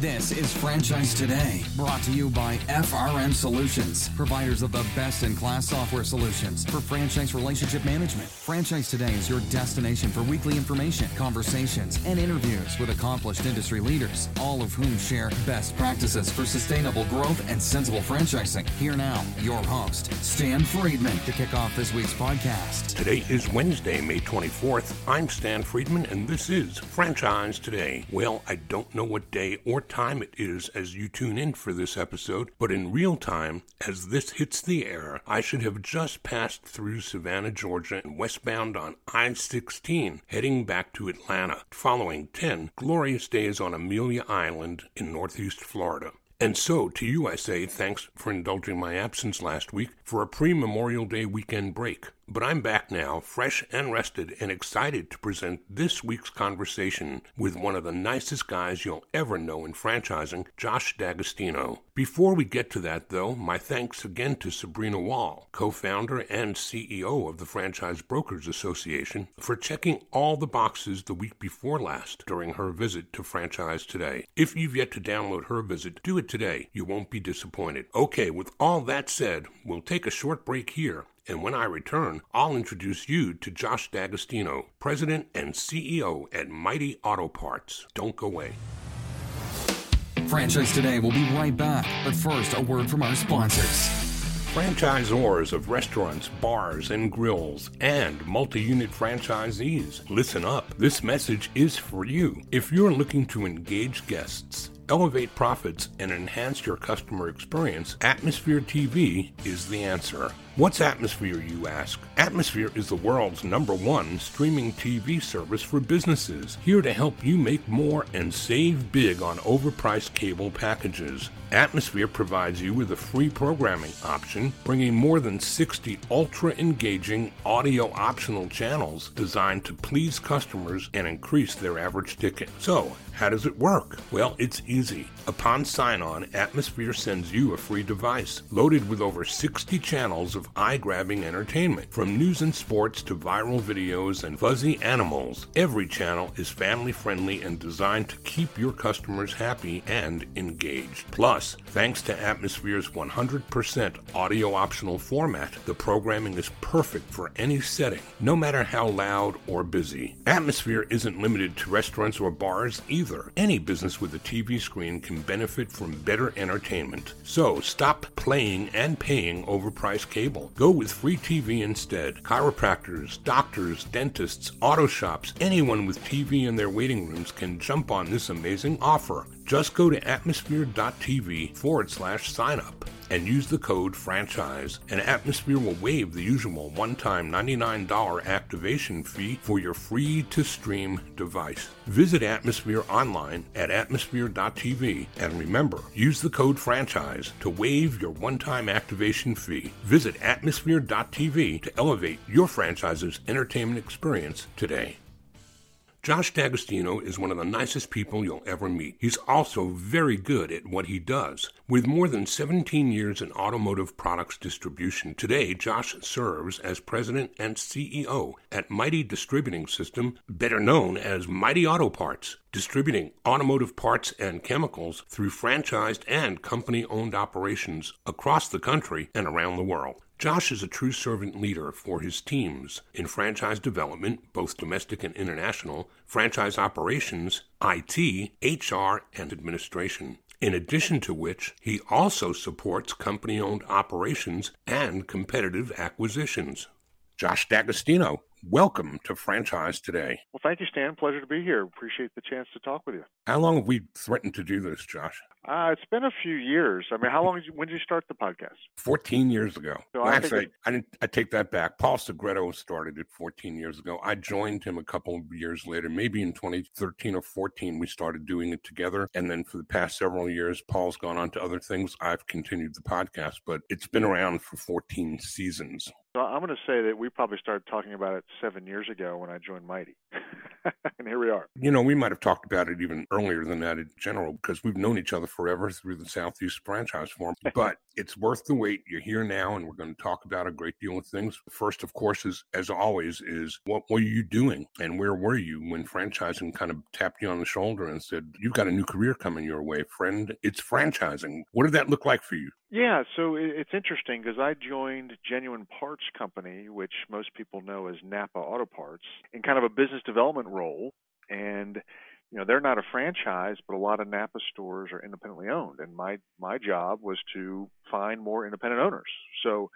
This is Franchise Today, brought to you by FRM Solutions, providers of the best in class software solutions for franchise relationship management. Franchise Today is your destination for weekly information, conversations, and interviews with accomplished industry leaders, all of whom share best practices for sustainable growth and sensible franchising. Here now, your host, Stan Friedman, to kick off this week's podcast. Today is Wednesday, May 24th. I'm Stan Friedman, and this is Franchise Today. Well, I don't know what day or time it is as you tune in for this episode, but in real time, as this hits the air, I should have just passed through Savannah, Georgia, and westbound on I 16, heading back to Atlanta, following 10 glorious days on Amelia Island in Northeast Florida. And so, to you I say thanks for indulging my absence last week for a pre Memorial Day weekend break. But I'm back now, fresh and rested, and excited to present this week's conversation with one of the nicest guys you'll ever know in franchising, Josh D'Agostino. Before we get to that, though, my thanks again to Sabrina Wall, co founder and CEO of the Franchise Brokers Association, for checking all the boxes the week before last during her visit to Franchise Today. If you've yet to download her visit, do it today. You won't be disappointed. Okay, with all that said, we'll take a short break here and when I return, I'll introduce you to Josh D'Agostino, President and CEO at Mighty Auto Parts. Don't go away. Franchise Today will be right back, but first, a word from our sponsors. Franchisors of restaurants, bars, and grills, and multi unit franchisees, listen up. This message is for you. If you're looking to engage guests, elevate profits, and enhance your customer experience, Atmosphere TV is the answer. What's Atmosphere, you ask? Atmosphere is the world's number one streaming TV service for businesses, here to help you make more and save big on overpriced cable packages. Atmosphere provides you with a free programming option, bringing more than 60 ultra engaging audio optional channels designed to please customers and increase their average ticket. So, how does it work? Well, it's easy. Upon sign on, Atmosphere sends you a free device loaded with over 60 channels of eye grabbing entertainment. From news and sports to viral videos and fuzzy animals, every channel is family friendly and designed to keep your customers happy and engaged. Plus, thanks to Atmosphere's 100% audio optional format, the programming is perfect for any setting, no matter how loud or busy. Atmosphere isn't limited to restaurants or bars either. Any business with a TV screen can benefit from better entertainment. So stop playing and paying overpriced cable. Go with free TV instead. Chiropractors, doctors, dentists, auto shops, anyone with TV in their waiting rooms can jump on this amazing offer. Just go to atmosphere.tv forward slash sign up and use the code franchise, and Atmosphere will waive the usual one time $99 activation fee for your free to stream device. Visit Atmosphere online at atmosphere.tv and remember, use the code franchise to waive your one time activation fee. Visit atmosphere.tv to elevate your franchise's entertainment experience today. Josh D'Agostino is one of the nicest people you'll ever meet. He's also very good at what he does. With more than 17 years in automotive products distribution, today Josh serves as president and CEO at Mighty Distributing System, better known as Mighty Auto Parts, distributing automotive parts and chemicals through franchised and company owned operations across the country and around the world. Josh is a true servant leader for his teams in franchise development, both domestic and international, franchise operations, IT, HR, and administration. In addition to which, he also supports company owned operations and competitive acquisitions. Josh D'Agostino, welcome to Franchise Today. Well, thank you, Stan. Pleasure to be here. Appreciate the chance to talk with you. How long have we threatened to do this, Josh? Uh, it's been a few years. I mean, how long? Did you, when did you start the podcast? Fourteen years ago. So Well, I actually, I didn't. I take that back. Paul Segreto started it 14 years ago. I joined him a couple of years later, maybe in 2013 or 14. We started doing it together, and then for the past several years, Paul's gone on to other things. I've continued the podcast, but it's been around for 14 seasons. So I'm going to say that we probably started talking about it seven years ago when I joined Mighty. and here we are. You know, we might have talked about it even earlier than that in general because we've known each other forever through the Southeast Franchise Forum. But it's worth the wait. You're here now, and we're going to talk about a great deal of things. First, of course, is as always, is what were you doing and where were you when franchising kind of tapped you on the shoulder and said, "You've got a new career coming your way, friend. It's franchising." What did that look like for you? Yeah, so it's interesting because I joined Genuine Parts Company, which most people know as Napa Auto Parts, in kind of a business development role. And you know, they're not a franchise, but a lot of Napa stores are independently owned. And my my job was to find more independent owners. So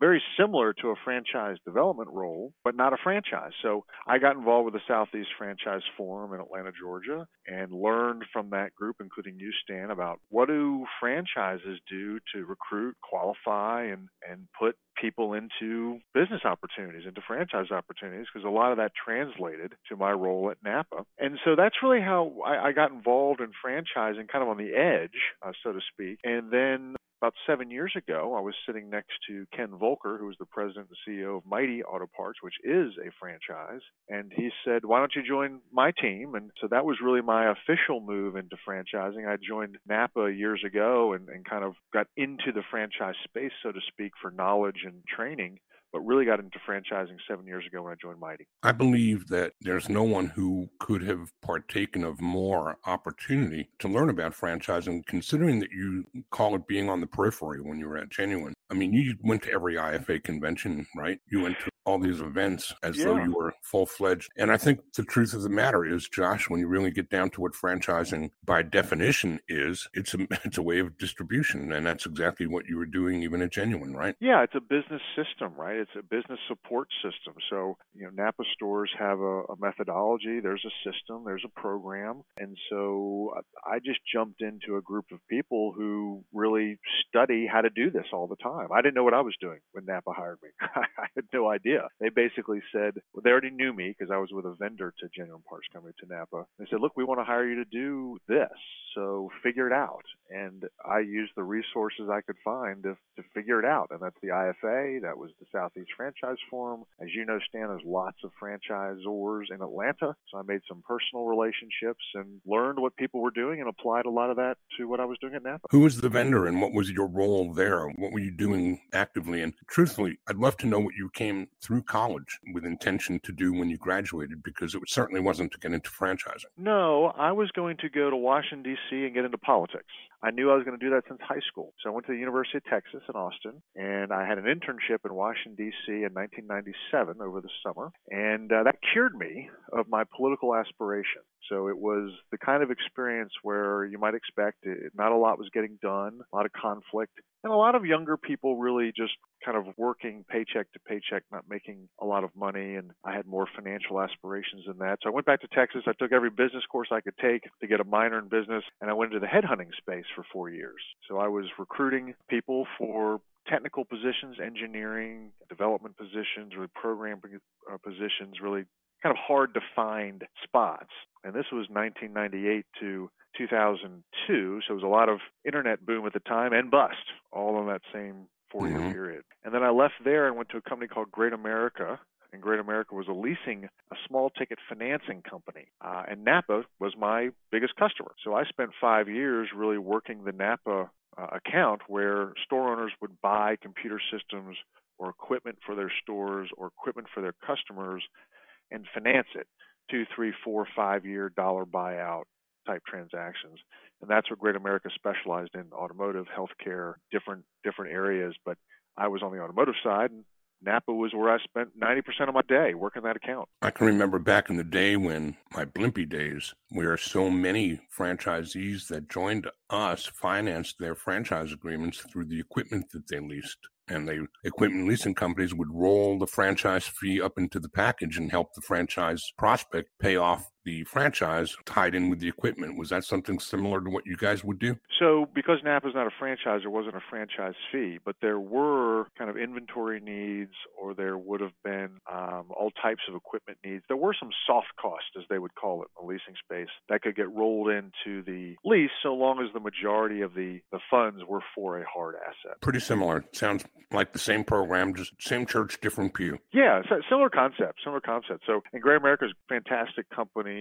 very similar to a franchise development role, but not a franchise. So I got involved with the Southeast Franchise Forum in Atlanta, Georgia, and learned from that group, including you, Stan, about what do franchises do to recruit, qualify, and, and put people into business opportunities, into franchise opportunities, because a lot of that translated to my role at Napa. And so that's really how I, I got involved in franchising, kind of on the edge, uh, so to speak. And then about seven years ago, I was sitting next to Ken Voelker, who was the president and CEO of Mighty Auto Parts, which is a franchise. And he said, Why don't you join my team? And so that was really my official move into franchising. I joined Napa years ago and, and kind of got into the franchise space, so to speak, for knowledge and training but really got into franchising seven years ago when I joined Mighty. I believe that there's no one who could have partaken of more opportunity to learn about franchising, considering that you call it being on the periphery when you were at Genuine. I mean, you went to every IFA convention, right? You went to all these events as yeah. though you were full fledged. And I think the truth of the matter is, Josh, when you really get down to what franchising by definition is, it's a it's a way of distribution, and that's exactly what you were doing even at Genuine, right? Yeah, it's a business system, right? It's a business support system. So you know, Napa stores have a, a methodology. There's a system. There's a program, and so I just jumped into a group of people who really study how to do this all the time. I didn't know what I was doing when Napa hired me. I had no idea. They basically said well, they already knew me because I was with a vendor to Genuine Parts Company to Napa. They said, "Look, we want to hire you to do this, so figure it out." And I used the resources I could find to, to figure it out, and that's the IFA. That was the Southeast Franchise Forum. As you know, Stan, there's lots of franchisors in Atlanta, so I made some personal relationships and learned what people were doing and applied a lot of that to what I was doing at Napa. Who was the vendor, and what was your role there? What were you doing actively? And truthfully, I'd love to know what you came through college with intention to do when you graduated because it certainly wasn't to get into franchising. No, I was going to go to Washington, D.C. and get into politics. I knew I was going to do that since high school. So I went to the University of Texas in Austin, and I had an internship in Washington, D.C. in 1997 over the summer. And uh, that cured me of my political aspiration. So it was the kind of experience where you might expect it, not a lot was getting done, a lot of conflict, and a lot of younger people really just kind of working paycheck to paycheck, not making a lot of money. And I had more financial aspirations than that. So I went back to Texas. I took every business course I could take to get a minor in business, and I went into the headhunting space for four years. So I was recruiting people for technical positions, engineering, development positions, or program uh, positions, really kind of hard to find spots. And this was 1998 to 2002, so it was a lot of internet boom at the time and bust, all in that same four year mm-hmm. period. And then I left there and went to a company called Great America. And Great America was a leasing, a small ticket financing company. Uh, and Napa was my biggest customer. So I spent five years really working the Napa uh, account where store owners would buy computer systems or equipment for their stores or equipment for their customers and finance it two, three, four, five year dollar buyout type transactions. And that's what Great America specialized in automotive, healthcare, different different areas. But I was on the automotive side and Napa was where I spent 90% of my day working that account. I can remember back in the day when my Blimpie days, where so many franchisees that joined us financed their franchise agreements through the equipment that they leased and the equipment leasing companies would roll the franchise fee up into the package and help the franchise prospect pay off the franchise tied in with the equipment. Was that something similar to what you guys would do? So, because Napa is not a franchise, there wasn't a franchise fee, but there were kind of inventory needs, or there would have been um, all types of equipment needs. There were some soft costs, as they would call it, in the leasing space, that could get rolled into the lease, so long as the majority of the the funds were for a hard asset. Pretty similar. Sounds like the same program, just same church, different pew. Yeah, similar concept, similar concept. So, and Great America is a fantastic company,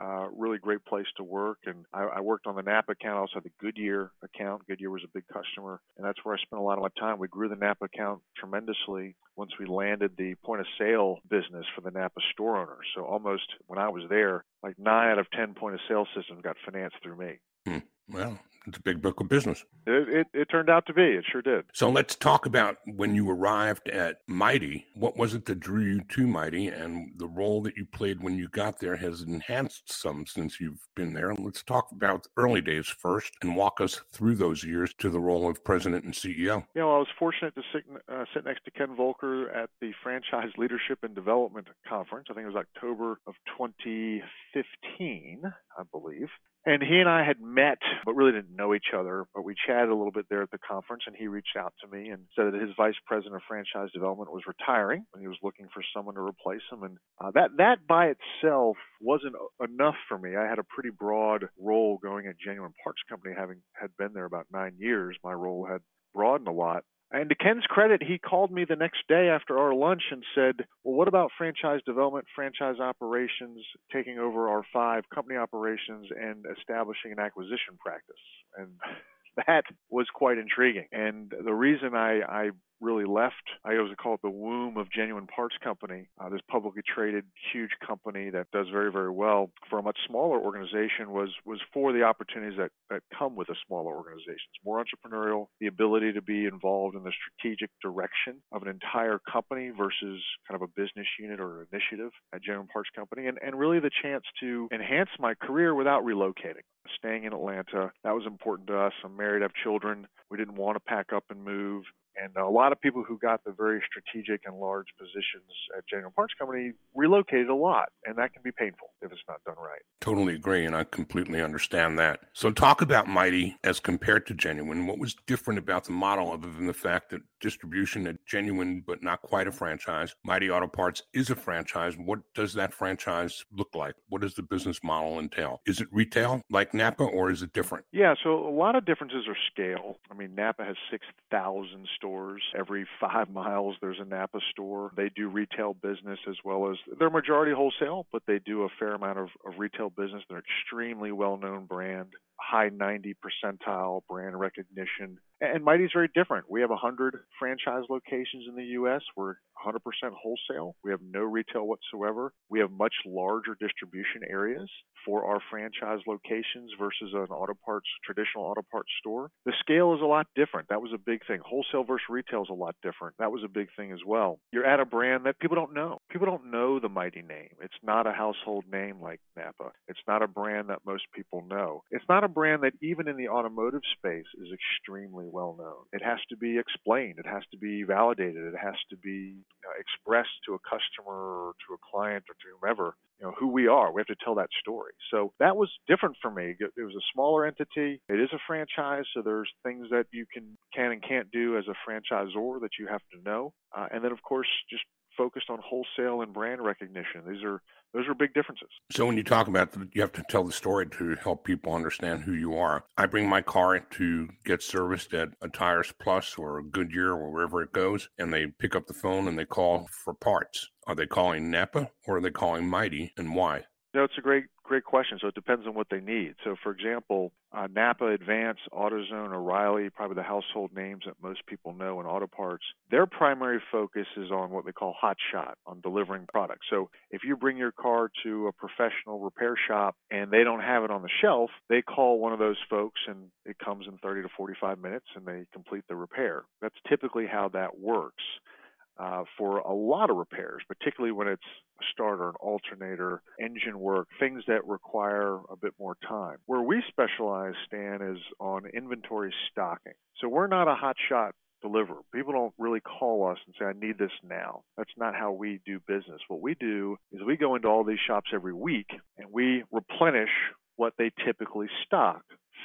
uh, really great place to work. And I, I worked on the Napa account, I also had the Goodyear account. Goodyear was a big customer, and that's where I spent a lot of my time. We grew the Napa account tremendously once we landed the point of sale business for the Napa store owners. So almost when I was there, like nine out of ten point of sale systems got financed through me. Hmm. Well, it's a big book of business. It, it, it, turned out to be. It sure did. So let's talk about when you arrived at Mighty. What was it that drew you to Mighty, and the role that you played when you got there has enhanced some since you've been there. Let's talk about early days first, and walk us through those years to the role of president and CEO. You know, I was fortunate to sit, uh, sit next to Ken Voelker at the Franchise Leadership and Development Conference. I think it was October of 2015, I believe. And he and I had met, but really didn't know each other. But we chatted a little bit there at the conference, and he reached out to me and said that his vice president of franchise development was retiring, and he was looking for someone to replace him. And uh, that that by itself wasn't enough for me. I had a pretty broad role going at Genuine Parts Company, having had been there about nine years. My role had broadened a lot. And to Ken's credit, he called me the next day after our lunch and said, Well, what about franchise development, franchise operations, taking over our five company operations and establishing an acquisition practice? And that was quite intriguing. And the reason I, I really left. I always call it the womb of Genuine Parts Company, uh, this publicly traded huge company that does very, very well for a much smaller organization was was for the opportunities that, that come with a smaller organization. It's more entrepreneurial, the ability to be involved in the strategic direction of an entire company versus kind of a business unit or initiative at Genuine Parts Company, and, and really the chance to enhance my career without relocating. Staying in Atlanta, that was important to us. I'm married, I have children. We didn't want to pack up and move. And a lot of people who got the very strategic and large positions at Genuine Parts Company relocated a lot, and that can be painful if it's not done right. Totally agree, and I completely understand that. So, talk about Mighty as compared to Genuine. What was different about the model other than the fact that distribution at Genuine, but not quite a franchise? Mighty Auto Parts is a franchise. What does that franchise look like? What does the business model entail? Is it retail like Napa, or is it different? Yeah, so a lot of differences are scale. I mean, Napa has 6,000 stores stores. Every five miles, there's a Napa store. They do retail business as well as they're majority wholesale, but they do a fair amount of, of retail business. They're an extremely well known brand, high 90 percentile brand recognition. And Mighty's very different. We have 100 franchise locations in the U.S. We're 100% wholesale. We have no retail whatsoever. We have much larger distribution areas for our franchise locations versus an auto parts, traditional auto parts store. The scale is a lot different. That was a big thing. Wholesale versus retail is a lot different. That was a big thing as well. You're at a brand that people don't know. People don't know the Mighty name. It's not a household name like Napa. It's not a brand that most people know. It's not a brand that even in the automotive space is extremely well known. It has to be explained. It has to be validated. It has to be you know, expressed to a customer or to a client or to whomever, you know, who we are. We have to tell that story. So that was different for me. It was a smaller entity. It is a franchise, so there's things that you can can and can't do as a franchisor that you have to know. Uh, and then, of course, just focused on wholesale and brand recognition. These are those are big differences. So when you talk about the, you have to tell the story to help people understand who you are. I bring my car to get serviced at a Tires Plus or a Goodyear or wherever it goes, and they pick up the phone and they call for parts. Are they calling Napa or are they calling Mighty, and why? No, it's a great great question. So it depends on what they need. So, for example, uh, Napa, Advance, AutoZone, O'Reilly, probably the household names that most people know in auto parts, their primary focus is on what they call hot shot, on delivering products. So, if you bring your car to a professional repair shop and they don't have it on the shelf, they call one of those folks and it comes in 30 to 45 minutes and they complete the repair. That's typically how that works uh, for a lot of repairs, particularly when it's a starter, an alternator, engine work, things that require a bit more time. Where we specialize, Stan, is on inventory stocking. So we're not a hot shot deliver. People don't really call us and say, I need this now. That's not how we do business. What we do is we go into all these shops every week and we replenish what they typically stock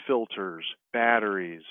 filters, batteries,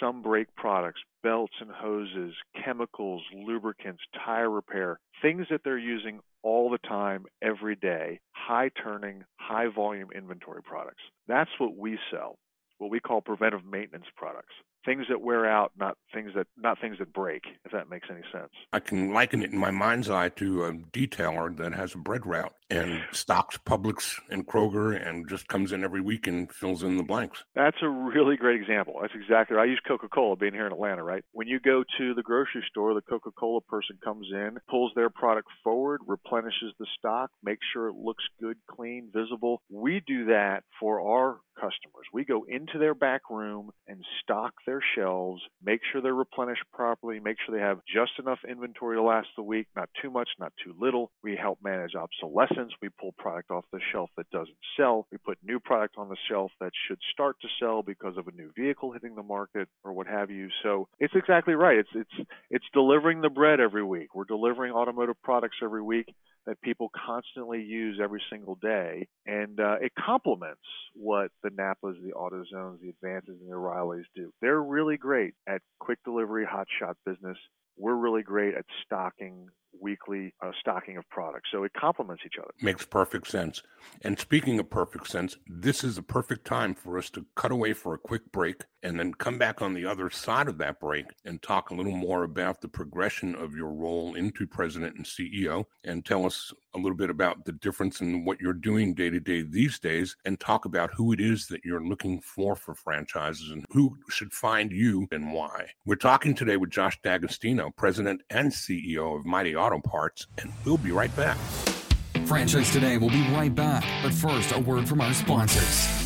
some brake products, belts and hoses, chemicals, lubricants, tire repair, things that they're using all the time, every day, high turning, high volume inventory products. That's what we sell, what we call preventive maintenance products things that wear out, not things that not things that break. If that makes any sense. I can liken it in my mind's eye to a detailer that has a bread route and stocks Publix and Kroger and just comes in every week and fills in the blanks. That's a really great example. That's exactly. Right. I use Coca-Cola being here in Atlanta, right? When you go to the grocery store, the Coca-Cola person comes in, pulls their product forward, replenishes the stock, makes sure it looks good, clean, visible. We do that for our customers. We go into their back room and stock their shelves, make sure they're replenished properly, make sure they have just enough inventory to last the week, not too much, not too little. We help manage obsolescence. We pull product off the shelf that doesn't sell. We put new product on the shelf that should start to sell because of a new vehicle hitting the market or what have you. So it's exactly right. It's it's it's delivering the bread every week. We're delivering automotive products every week that people constantly use every single day, and uh, it complements what the Napas, the AutoZones, the Advances, and the O'Reillys do. They're really great at quick delivery, hot shot business. We're really great at stocking weekly uh, stocking of products. So it complements each other. Makes perfect sense. And speaking of perfect sense, this is a perfect time for us to cut away for a quick break and then come back on the other side of that break and talk a little more about the progression of your role into president and CEO and tell us a little bit about the difference in what you're doing day to day these days and talk about who it is that you're looking for for franchises and who should find you and why. We're talking today with Josh D'Agostino, president and CEO of Mighty Auto Parts, and we'll be right back. Franchise Today will be right back, but first, a word from our sponsors.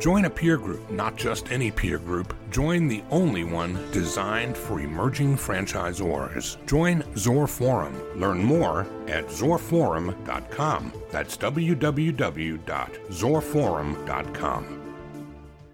Join a peer group, not just any peer group. Join the only one designed for emerging franchisors. Join Zor Forum. Learn more at zorforum.com. That's www.zorforum.com.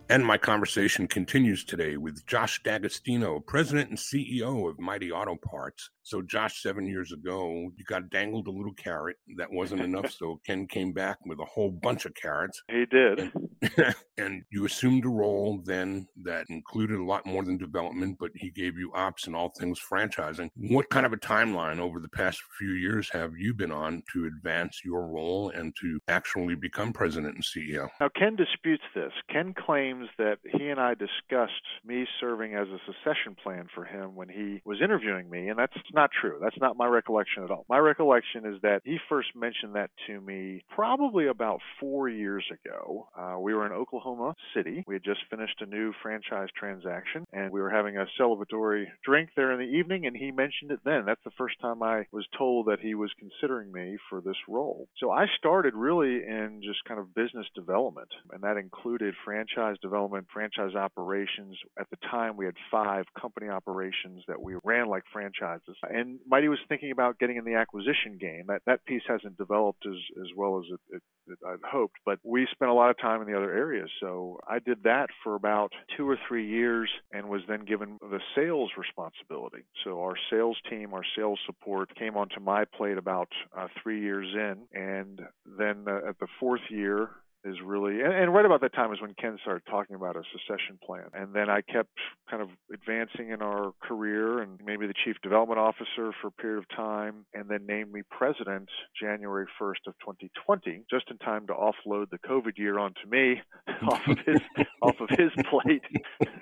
And my conversation continues today with Josh D'Agostino, President and CEO of Mighty Auto Parts. So, Josh, seven years ago, you got dangled a little carrot. That wasn't enough. So, Ken came back with a whole bunch of carrots. He did. And, and, you assumed a role then that included a lot more than development, but he gave you ops and all things franchising. What kind of a timeline over the past few years have you been on to advance your role and to actually become president and CEO? Now, Ken disputes this. Ken claims that he and I discussed me serving as a succession plan for him when he was interviewing me, and that's not true. That's not my recollection at all. My recollection is that he first mentioned that to me probably about four years ago. Uh, we were in Oklahoma City. We had just finished a new franchise transaction, and we were having a celebratory drink there in the evening, and he mentioned it then. That's the first time I was told that he was considering me for this role. So I started really in just kind of business development, and that included franchise development, franchise operations. At the time, we had five company operations that we ran like franchises. And Mighty was thinking about getting in the acquisition game. That that piece hasn't developed as as well as it, it, it I'd hoped, but we spent a lot of time in the other areas. So I did that for about two or three years, and was then given the sales responsibility. So our sales team, our sales support, came onto my plate about uh, three years in, and then uh, at the fourth year is really, and, and right about that time is when Ken started talking about a succession plan. And then I kept kind of advancing in our career and maybe the chief development officer for a period of time, and then named me president January 1st of 2020, just in time to offload the COVID year onto me off of his off of his plate,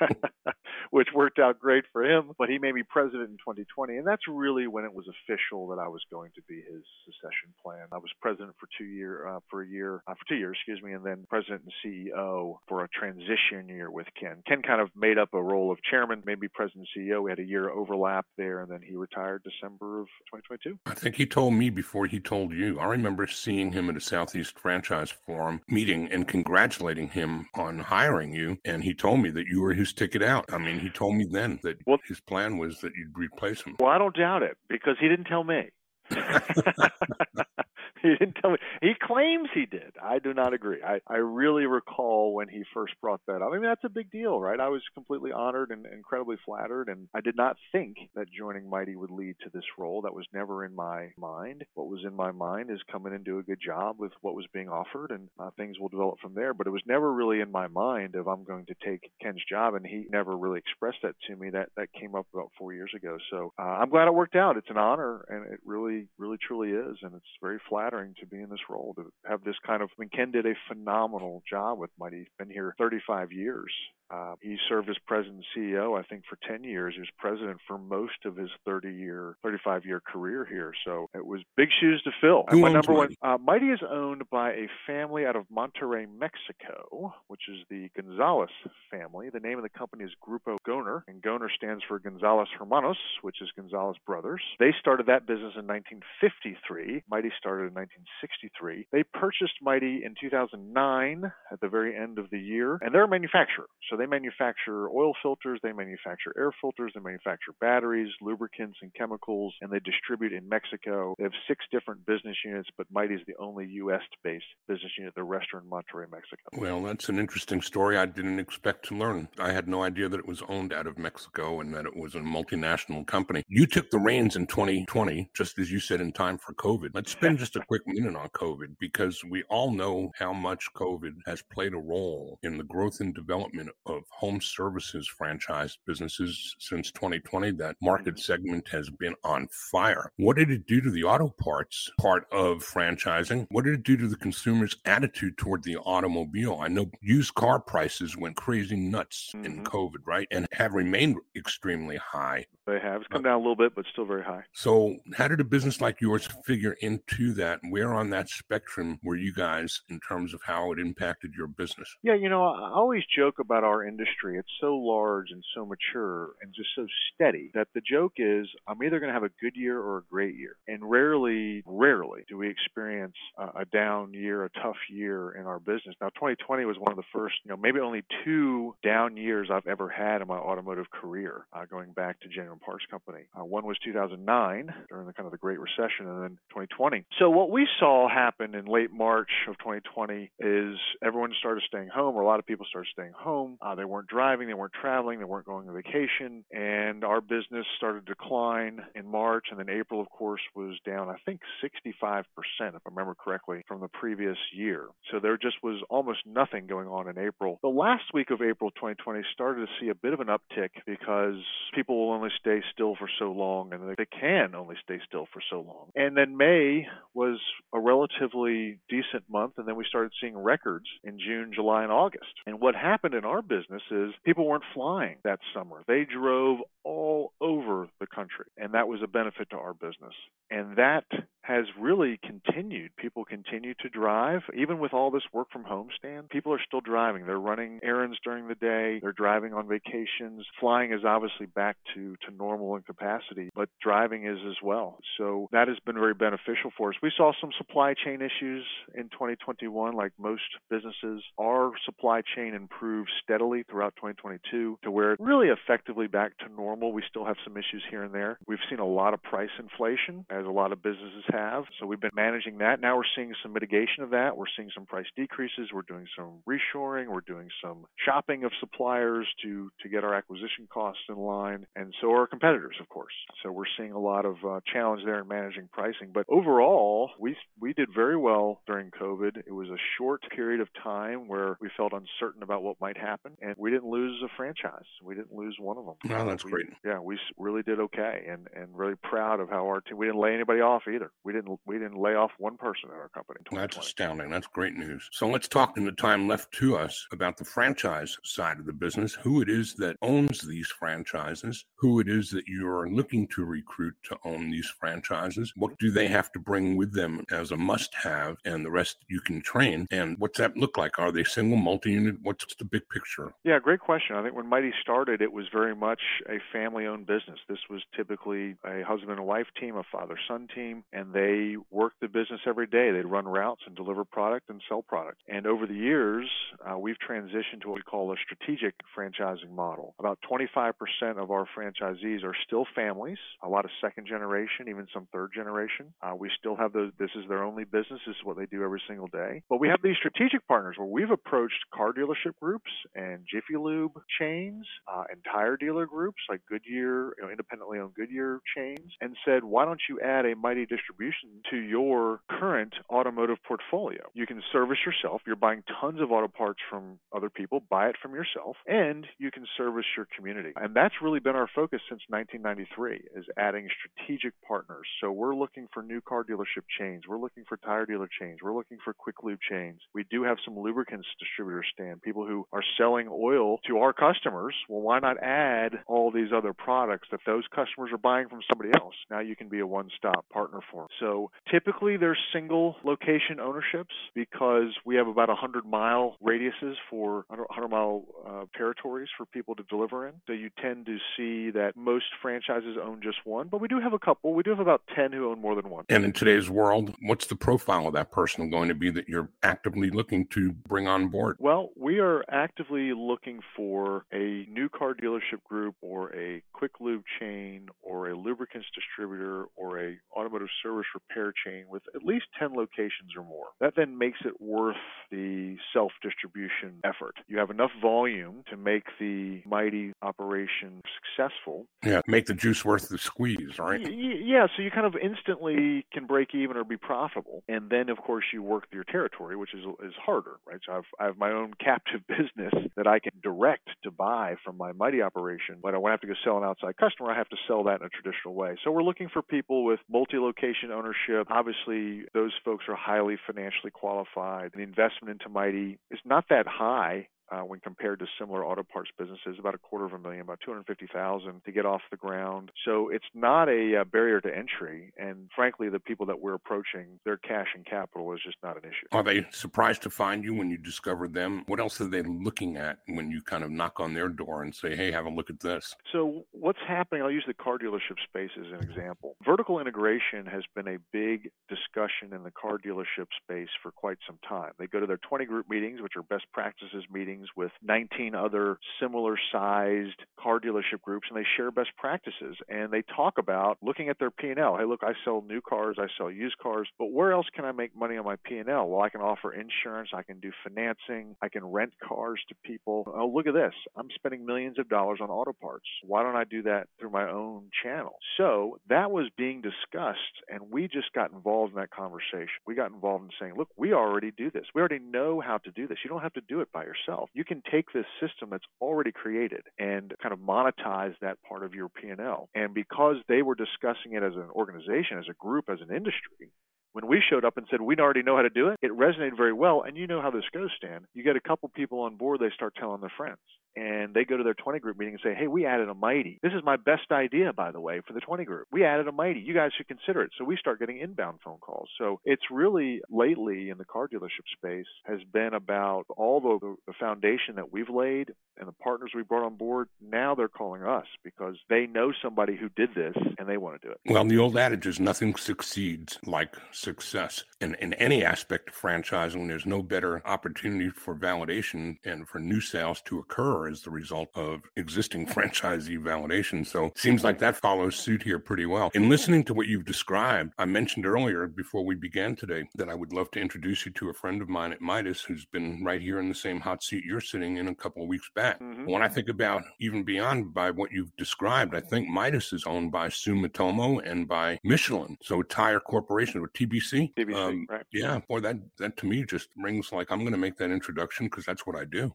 which worked out great for him. But he made me president in 2020, and that's really when it was official that I was going to be his succession plan. I was president for two year uh, for a year uh, for two years, excuse me, and then president and CEO for a transition year with Ken. Ken kind of made up a role of chairman, maybe president and CEO. We had a year overlap there, and then he retired December of 2022. I think he told me before he told you. I remember seeing him at a Southeast Franchise Forum meeting and congratulating him on hiring you, and he told me that you were his ticket out. I mean, he told me then that well, his plan was that you'd replace him. Well, I don't doubt it because he didn't tell me. he didn't tell me. He claims he did. I do not agree. I, I really recall when he first brought that up. I mean, that's a big deal, right? I was completely honored and incredibly flattered, and I did not think that joining Mighty would lead to this role. That was never in my mind. What was in my mind is come in and do a good job with what was being offered, and uh, things will develop from there. But it was never really in my mind of I'm going to take Ken's job, and he never really expressed that to me. That that came up about four years ago. So uh, I'm glad it worked out. It's an honor, and it really, really, truly is, and it's very flattering flattering to be in this role to have this kind of. I mean, Ken did a phenomenal job with Mighty. He's been here 35 years, uh, he served as president and CEO, I think, for 10 years. He was president for most of his 30 year, 35 year career here. So it was big shoes to fill. Who my number Mighty? one, uh, Mighty is owned by a family out of Monterrey, Mexico, which is the Gonzalez family. The name of the company is Grupo Gonher, and Gonher stands for Gonzalez Hermanos, which is Gonzalez Brothers. They started that business in 1953. Mighty started in 1963. They purchased Mighty in 2009 at the very end of the year, and they're a manufacturer. So they they manufacture oil filters, they manufacture air filters, they manufacture batteries, lubricants, and chemicals, and they distribute in Mexico. They have six different business units, but Mighty is the only U.S. based business unit, the restaurant in Monterrey, Mexico. Well, that's an interesting story I didn't expect to learn. I had no idea that it was owned out of Mexico and that it was a multinational company. You took the reins in 2020, just as you said, in time for COVID. Let's spend just a quick minute on COVID because we all know how much COVID has played a role in the growth and development of home services franchise businesses since 2020. That market segment has been on fire. What did it do to the auto parts part of franchising? What did it do to the consumer's attitude toward the automobile? I know used car prices went crazy nuts mm-hmm. in COVID, right? And have remained extremely high. They have. It's come down a little bit, but still very high. So, how did a business like yours figure into that? Where on that spectrum were you guys in terms of how it impacted your business? Yeah, you know, I always joke about our industry. It's so large and so mature and just so steady that the joke is I'm either going to have a good year or a great year. And rarely, rarely do we experience a, down year, a tough year in our business. Now, 2020 was one of the first, you know, maybe only two down years I've ever had in my automotive career, uh, going back to Genuine Parts Company. Uh, one was 2009 during the kind of the Great Recession, and then 2020. So what we saw happen in late March of 2020 is everyone started staying home, or a lot of people started staying home. Uh, they weren't driving, they weren't traveling, they weren't going on vacation, and our business started to decline in March, and then April, of course, was down. I think 65%, if I remember correctly, from the previous year. So there just was almost nothing going on in April. The last week of April 2020 started to see a bit of an uptick because people will only stay still for so long, and they can only stay still for so long. And then May was a relatively decent month, and then we started seeing records in June, July, and August. And what happened in our business is people weren't flying that summer. They drove all over the country, and that was a benefit to our business. And that has really continued. People continue to drive, even with all this work from home Stan. People are still driving. They're running errands during the day. They're driving on vacations. Flying is obviously back to, to normal in capacity, but driving is as well. So that has been very beneficial for us. We saw some supply chain issues in 2021, like most businesses. Our supply chain improved steadily throughout 2022 to where it really effectively back to normal normal. We still have some issues here and there. We've seen a lot of price inflation, as a lot of businesses have. So we've been managing that. Now we're seeing some mitigation of that. We're seeing some price decreases. We're doing some reshoring. We're doing some shopping of suppliers to to get our acquisition costs in line, and so are our competitors, of course. So we're seeing a lot of uh, challenge there in managing pricing. But overall, we we did very well during COVID. It was a short period of time where we felt uncertain about what might happen, and we didn't lose a franchise. We didn't lose one of them. No, that's we, great. Yeah, we really did okay, and and really proud of how our team. We didn't lay anybody off either. We didn't we didn't lay off one person in our company. In that's astounding. That's great news. So let's talk in the time left to us about the franchise side of the business. Who it is that owns these franchises? Who it is that you're looking to recruit to own these franchises? What do they have to bring with them as a must-have, and the rest you can train? And what's that look like? Are they single, multi-unit? What's the big picture? Yeah, great question. I think when Mighty started, it was very much a family-owned business. This was typically a husband and wife team, a father-son team, and they worked the business every day. They'd run routes and deliver product and sell product. And over the years, uh, we've transitioned to what we call a strategic franchising model. About 25% of our franchisees are still families, a lot of second generation, even some third generation. Uh, we still have those, this is their only business, this is what they do every single day. But we have these strategic partners where we've approached car dealership groups and Jiffy Lube chains uh, and tire dealer groups like Goodyear, you know, independently owned Goodyear chains, and said, why don't you add a Mighty distribution to your current automotive portfolio? You can service yourself. You're buying tons of auto parts from other people. Buy it from yourself, and you can service your community. And that's really been our focus since 1993 is adding strategic partners. So we're looking for new car dealership chains. We're looking for tire dealer chains. We're looking for quick lube chains. We do have some lubricants distributors Stan, people who are selling oil to our customers. Well, why not add all these other products that those customers are buying from somebody else? Now you can be a one-stop partner for them. So typically there's single location ownerships because we have about 100 mile radiuses for 100 mile uh, territories for people to deliver in. So you tend to see that most franchises own just one, but we do have a couple. We do have about 10 who own more than one. And in today's world, what's the profile of that person going to be that you're actively looking to bring on board? Well, we are actively looking for a new car dealership group or a quick lube chain or a lubricants distributor or a automotive service repair chain with at least 10 locations or more. That then makes it worth the self distribution effort. You have enough volume to make the mighty operation successful. Yeah, make the juice worth the squeeze, right? Yeah, so you kind of instantly can break even or be profitable. And then, of course, you work your territory, which is, is harder, right? So I've, I have my own captive business that I can direct to buy from my mighty operation. But when I have to go sell an outside customer, I have to sell that in a traditional way. So we're looking for people with multi location ownership. Obviously, those folks are highly financially qualified. The investment into Mighty is not that high uh, when compared to similar auto parts businesses, about a quarter of a million, about 250,000 to get off the ground. So it's not a uh, barrier to entry. And frankly, the people that we're approaching, their cash and capital is just not an issue. Are they surprised to find you when you discover them? What else are they looking at when you kind of knock on their door and say, hey, have a look at this? So what's happening? I'll use the car dealership space as an example. Vertical integration has been a big discussion in the car dealership space for quite some time. They go to their 20 group meetings, which are best practices meetings with 19 other similar sized car dealership groups and they share best practices and they talk about looking at their P&L. Hey, look, I sell new cars, I sell used cars, but where else can I make money on my P&L? Well, I can offer insurance, I can do financing, I can rent cars to people. Oh, look at this. I'm spending millions of dollars on auto parts. Why don't I do that through my own channel? So that was being discussed and we just got involved in that conversation. We got involved in saying, look, we already do this. We already know how to do this. You don't have to do it by yourself. You can take this system that's already created and kind of monetize that part of your P&L. And because they were discussing it as an organization, as a group, as an industry, when we showed up and said we already know how to do it, it resonated very well. And you know how this goes, Stan. You get a couple people on board, they start telling their friends and they go to their 20 group meeting and say, Hey, we added a mighty. This is my best idea, by the way, for the 20 group. We added a mighty. You guys should consider it. So we start getting inbound phone calls. So it's really lately in the car dealership space has been about all the, the foundation that we've laid and the partners we brought on board. Now they're calling us because they know somebody who did this and they want to do it. Well, the old adage is nothing succeeds like success. In, in any aspect of franchising, there's no better opportunity for validation and for new sales to occur as the result of existing franchisee validation. So seems like that follows suit here pretty well. In listening to what you've described, I mentioned earlier before we began today that I would love to introduce you to a friend of mine at Midas who's been right here in the same hot seat you're sitting in a couple of weeks back. Mm-hmm. When I think about even beyond by what you've described, I think Midas is owned by Sumitomo and by Michelin. So Tire Corporation or TBC. TBC, um, right. Yeah, boy, that, that to me just rings like I'm going to make that introduction because that's what I do.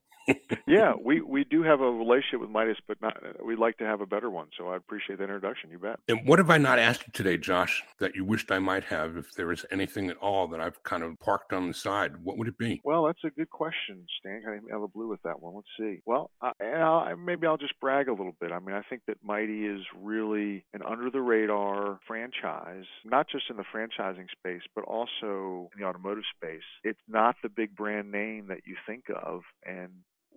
Yeah, we, we do have a relationship with Midas, but not, we'd like to have a better one. So I appreciate the introduction. You bet. And what have I not asked you today, Josh, that you wished I might have? If there is anything at all that I've kind of parked on the side, what would it be? Well, that's a good question, Stan. Kind I have a blue with that one. Let's see. Well, I, maybe I'll just brag a little bit. I mean, I think that Mighty is really an under the radar franchise, not just in the franchising space, but also in the automotive space. It's not the big brand name that you think of, and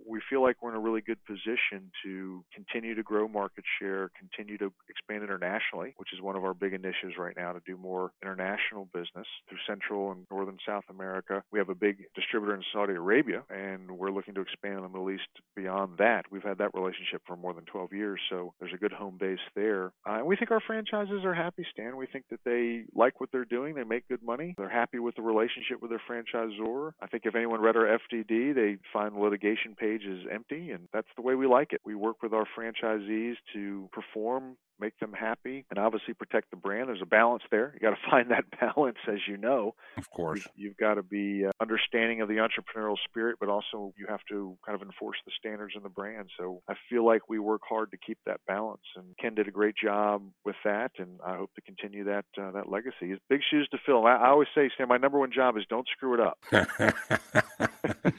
we feel like we're in a really good position to continue to grow market share, continue to expand internationally, which is one of our big initiatives right now to do more international business through Central and Northern South America. We have a big distributor in Saudi Arabia, and we're looking to expand in the Middle East beyond that. We've had that relationship for more than 12 years, so there's a good home base there. Uh, and we think our franchises are happy, Stan. We think that they like what they're doing, they make good money, they're happy with the relationship with their franchisor. I think if anyone read our FDD, they find litigation page page is empty, and that's the way we like it. We work with our franchisees to perform make them happy, and obviously protect the brand. There's a balance there. You got to find that balance, as you know. Of course. You've got to be uh, understanding of the entrepreneurial spirit, but also you have to kind of enforce the standards in the brand. So I feel like we work hard to keep that balance, and Ken did a great job with that, and I hope to continue that uh, that legacy. It's big shoes to fill. I, I always say, Stan, my number one job is don't screw it up.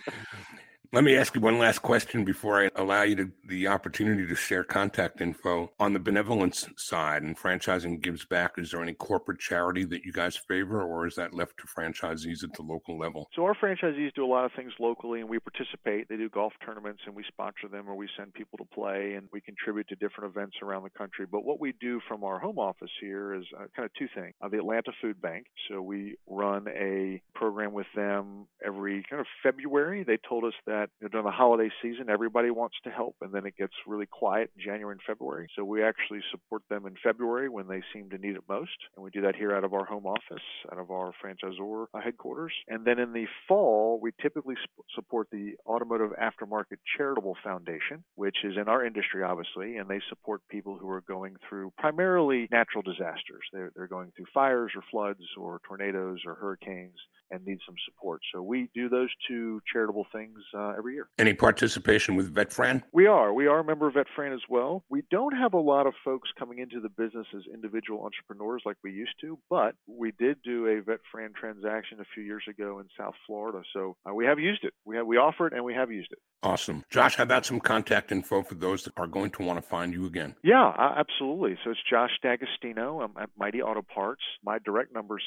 Let me ask you one last question before I allow you to, the opportunity to share contact info. On the benevolence side and franchising gives back, is there any corporate charity that you guys favor, or is that left to franchisees at the local level? So, our franchisees do a lot of things locally, and we participate. They do golf tournaments, and we sponsor them, or we send people to play, and we contribute to different events around the country. But what we do from our home office here is uh, kind of two things uh, the Atlanta Food Bank. So, we run a program with them every kind of February. They told us that that during the holiday season, everybody wants to help, and then it gets really quiet in January and February. So we actually support them in February when they seem to need it most, and we do that here out of our home office, out of our franchisor uh, headquarters. And then in the fall, we typically support the Automotive Aftermarket Charitable Foundation, which is in our industry, obviously, and they support people who are going through primarily natural disasters. They're, they're going through fires or floods or tornadoes or hurricanes and need some support. So we do those two charitable things uh, every year. Any participation with VetFran? We are. We are a member of VetFran as well. We don't have a lot of folks coming into the business as individual entrepreneurs like we used to, but we did do a VetFran transaction a few years ago in South Florida. So uh, we have used it. We have we offer it and we have used it. Awesome. Josh, how about some contact info for those that are going to want to find you again? Yeah, uh, absolutely. So it's Josh D'Agostino. I'm at Mighty Auto Parts. My direct number is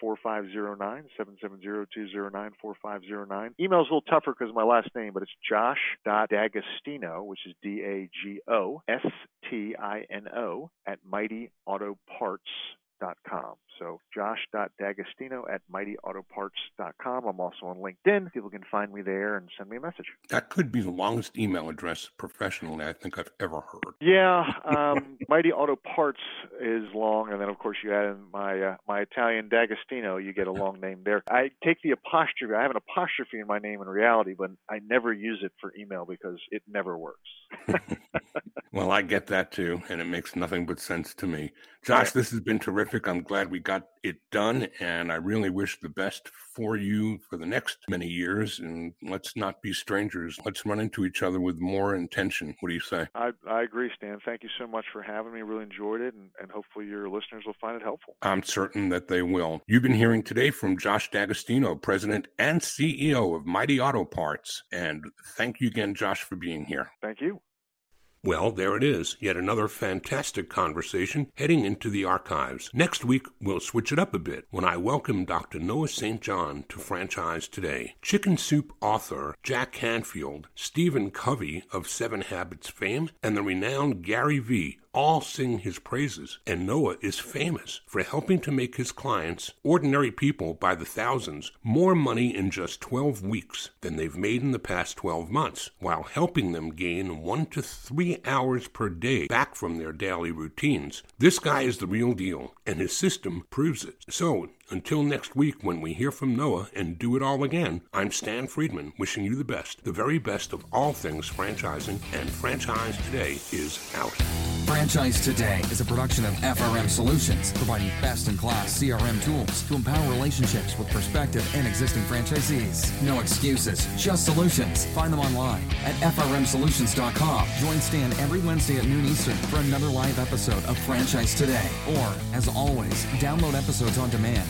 770 209 4509 770-209-4509. Email's a little tougher because my last name, but it's josh.d'agostino, which is D-A-G-O-S-T-I-N-O, at mightyautoparts.com. So josh.d'agostino at mightyautoparts.com. I'm also on LinkedIn. People can find me there and send me a message. That could be the longest email address professionally I think I've ever heard. Yeah, um, Mighty Auto Parts is long, and then of course you add in my uh, my Italian D'Agostino. You get a long name there. I take the apostrophe. I have an apostrophe in my name in reality, but I never use it for email because it never works. well, I get that too, and it makes nothing but sense to me. Josh, this has been terrific. I'm glad we got it done, and I really wish the best for you for the next many years. And let's not be strangers. Let's run into each other with more intention. What do you say? I, I agree, Stan. Thank you so much for having me. Really enjoyed it, and, and hopefully your listeners will find it helpful. I'm certain that they will. You've been hearing today from Josh D'Agostino, President and CEO of Mighty Auto Parts. And thank you again, Josh, for being here. Thank you. Well, there it is, yet another fantastic conversation heading into the archives. Next week, we'll switch it up a bit when I welcome Dr. Noah St. John to Franchise Today. Chicken Soup author Jack Canfield, Stephen Covey of Seven Habits fame, and the renowned Gary Vee all sing his praises, and Noah is famous for helping to make his clients, ordinary people by the thousands, more money in just 12 weeks than they've made in the past 12 months, while helping them gain one to three hours per day back from their daily routines. This guy is the real deal, and his system proves it. So, until next week when we hear from Noah and do it all again, I'm Stan Friedman wishing you the best, the very best of all things franchising, and Franchise Today is out. Franchise Today is a production of FRM Solutions, providing best in class CRM tools to empower relationships with prospective and existing franchisees. No excuses, just solutions. Find them online at FRMSolutions.com. Join Stan every Wednesday at noon Eastern for another live episode of Franchise Today. Or, as always, download episodes on demand